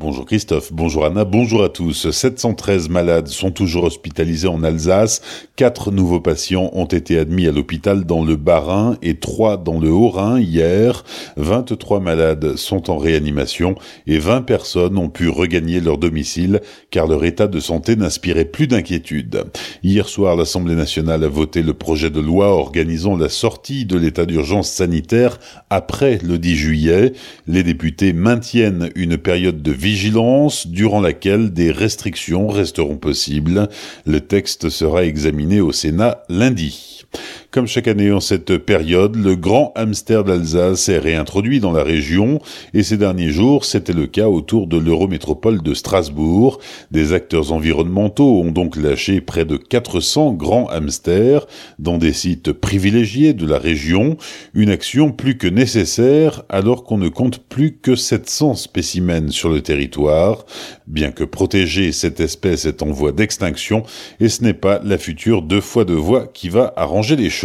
Bonjour Christophe, bonjour Anna, bonjour à tous. 713 malades sont toujours hospitalisés en Alsace. Quatre nouveaux patients ont été admis à l'hôpital dans le Bas-Rhin et trois dans le Haut-Rhin hier. 23 malades sont en réanimation et 20 personnes ont pu regagner leur domicile car leur état de santé n'inspirait plus d'inquiétude. Hier soir, l'Assemblée nationale a voté le projet de loi organisant la sortie de l'état d'urgence sanitaire après le 10 juillet. Les députés maintiennent une période de durant laquelle des restrictions resteront possibles. Le texte sera examiné au Sénat lundi. Comme chaque année en cette période, le grand hamster d'Alsace est réintroduit dans la région et ces derniers jours, c'était le cas autour de l'Eurométropole de Strasbourg. Des acteurs environnementaux ont donc lâché près de 400 grands hamsters dans des sites privilégiés de la région, une action plus que nécessaire alors qu'on ne compte plus que 700 spécimens sur le territoire, bien que protéger cette espèce est en voie d'extinction et ce n'est pas la future deux fois deux voies qui va arranger les choses.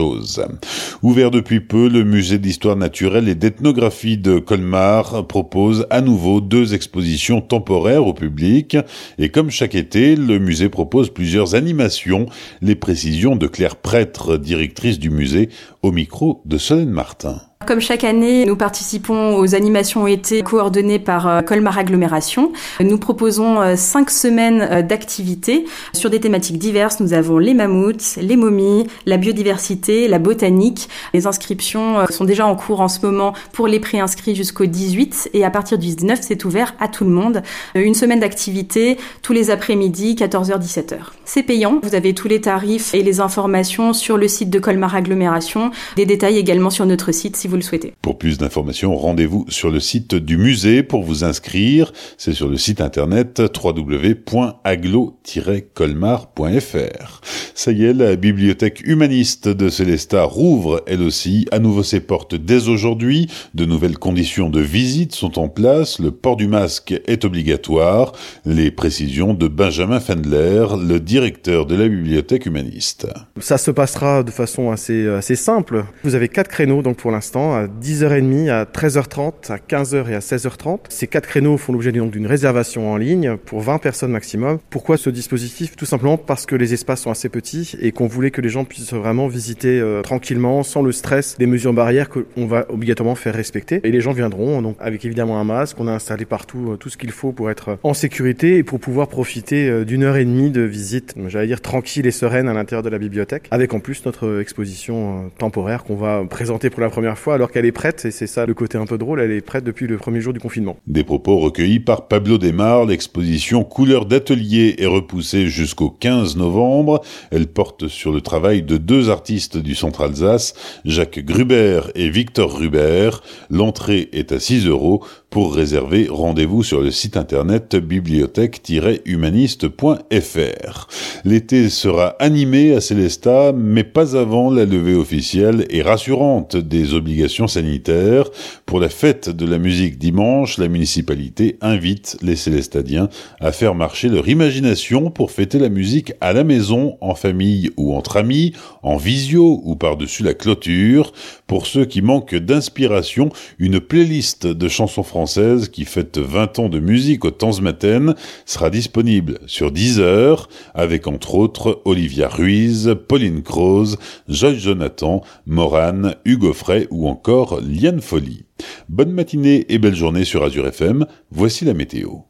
Ouvert depuis peu, le musée d'histoire naturelle et d'ethnographie de Colmar propose à nouveau deux expositions temporaires au public. Et comme chaque été, le musée propose plusieurs animations, les précisions de Claire Prêtre, directrice du musée, au micro de Solène Martin. Comme chaque année, nous participons aux animations été coordonnées par euh, Colmar Agglomération. Nous proposons euh, cinq semaines euh, d'activités sur des thématiques diverses. Nous avons les mammouths, les momies, la biodiversité, la botanique. Les inscriptions sont déjà en cours en ce moment pour les préinscrits jusqu'au 18 et à partir du 19, c'est ouvert à tout le monde. Une semaine d'activité tous les après-midi, 14h-17h. C'est payant. Vous avez tous les tarifs et les informations sur le site de Colmar Agglomération. Des détails également sur notre site si vous le souhaitez. Pour plus d'informations, rendez-vous sur le site du musée pour vous inscrire. C'est sur le site internet www.aglo-colmar.fr. Ça y est, la bibliothèque humaniste de Célestat rouvre elle aussi à nouveau ses portes dès aujourd'hui. De nouvelles conditions de visite sont en place. Le port du masque est obligatoire. Les précisions de Benjamin Fendler, le directeur de la bibliothèque humaniste. Ça se passera de façon assez, assez simple. Vous avez quatre créneaux donc pour l'instant à 10h30, à 13h30, à 15h et à 16h30. Ces quatre créneaux font l'objet d'une réservation en ligne pour 20 personnes maximum. Pourquoi ce dispositif? Tout simplement parce que les espaces sont assez petits et qu'on voulait que les gens puissent vraiment visiter euh, tranquillement, sans le stress des mesures barrières qu'on va obligatoirement faire respecter. Et les gens viendront donc avec évidemment un masque. On a installé partout euh, tout ce qu'il faut pour être en sécurité et pour pouvoir profiter euh, d'une heure et demie de visite, j'allais dire tranquille et sereine à l'intérieur de la bibliothèque, avec en plus notre exposition temporaire qu'on va présenter pour la première fois alors qu'elle est prête. Et c'est ça le côté un peu drôle. Elle est prête depuis le premier jour du confinement. Des propos recueillis par Pablo Desmar. L'exposition Couleurs d'atelier est repoussée jusqu'au 15 novembre. Elle porte sur le travail de deux artistes du centre Alsace, Jacques Gruber et Victor Ruber. L'entrée est à 6 euros. Pour réserver, rendez-vous sur le site internet bibliothèque-humaniste.fr. L'été sera animé à Célestat, mais pas avant la levée officielle et rassurante des obligations sanitaires. Pour la fête de la musique dimanche, la municipalité invite les Célestadiens à faire marcher leur imagination pour fêter la musique à la maison, en famille ou entre amis, en visio ou par-dessus la clôture. Pour ceux qui manquent d'inspiration, une playlist de chansons françaises qui fête 20 ans de musique au temps matin sera disponible sur Deezer avec entre autres Olivia Ruiz, Pauline Croze, Joyce Jonathan, Morane, Hugo Frey ou encore Liane Folly. Bonne matinée et belle journée sur Azure FM, voici la météo.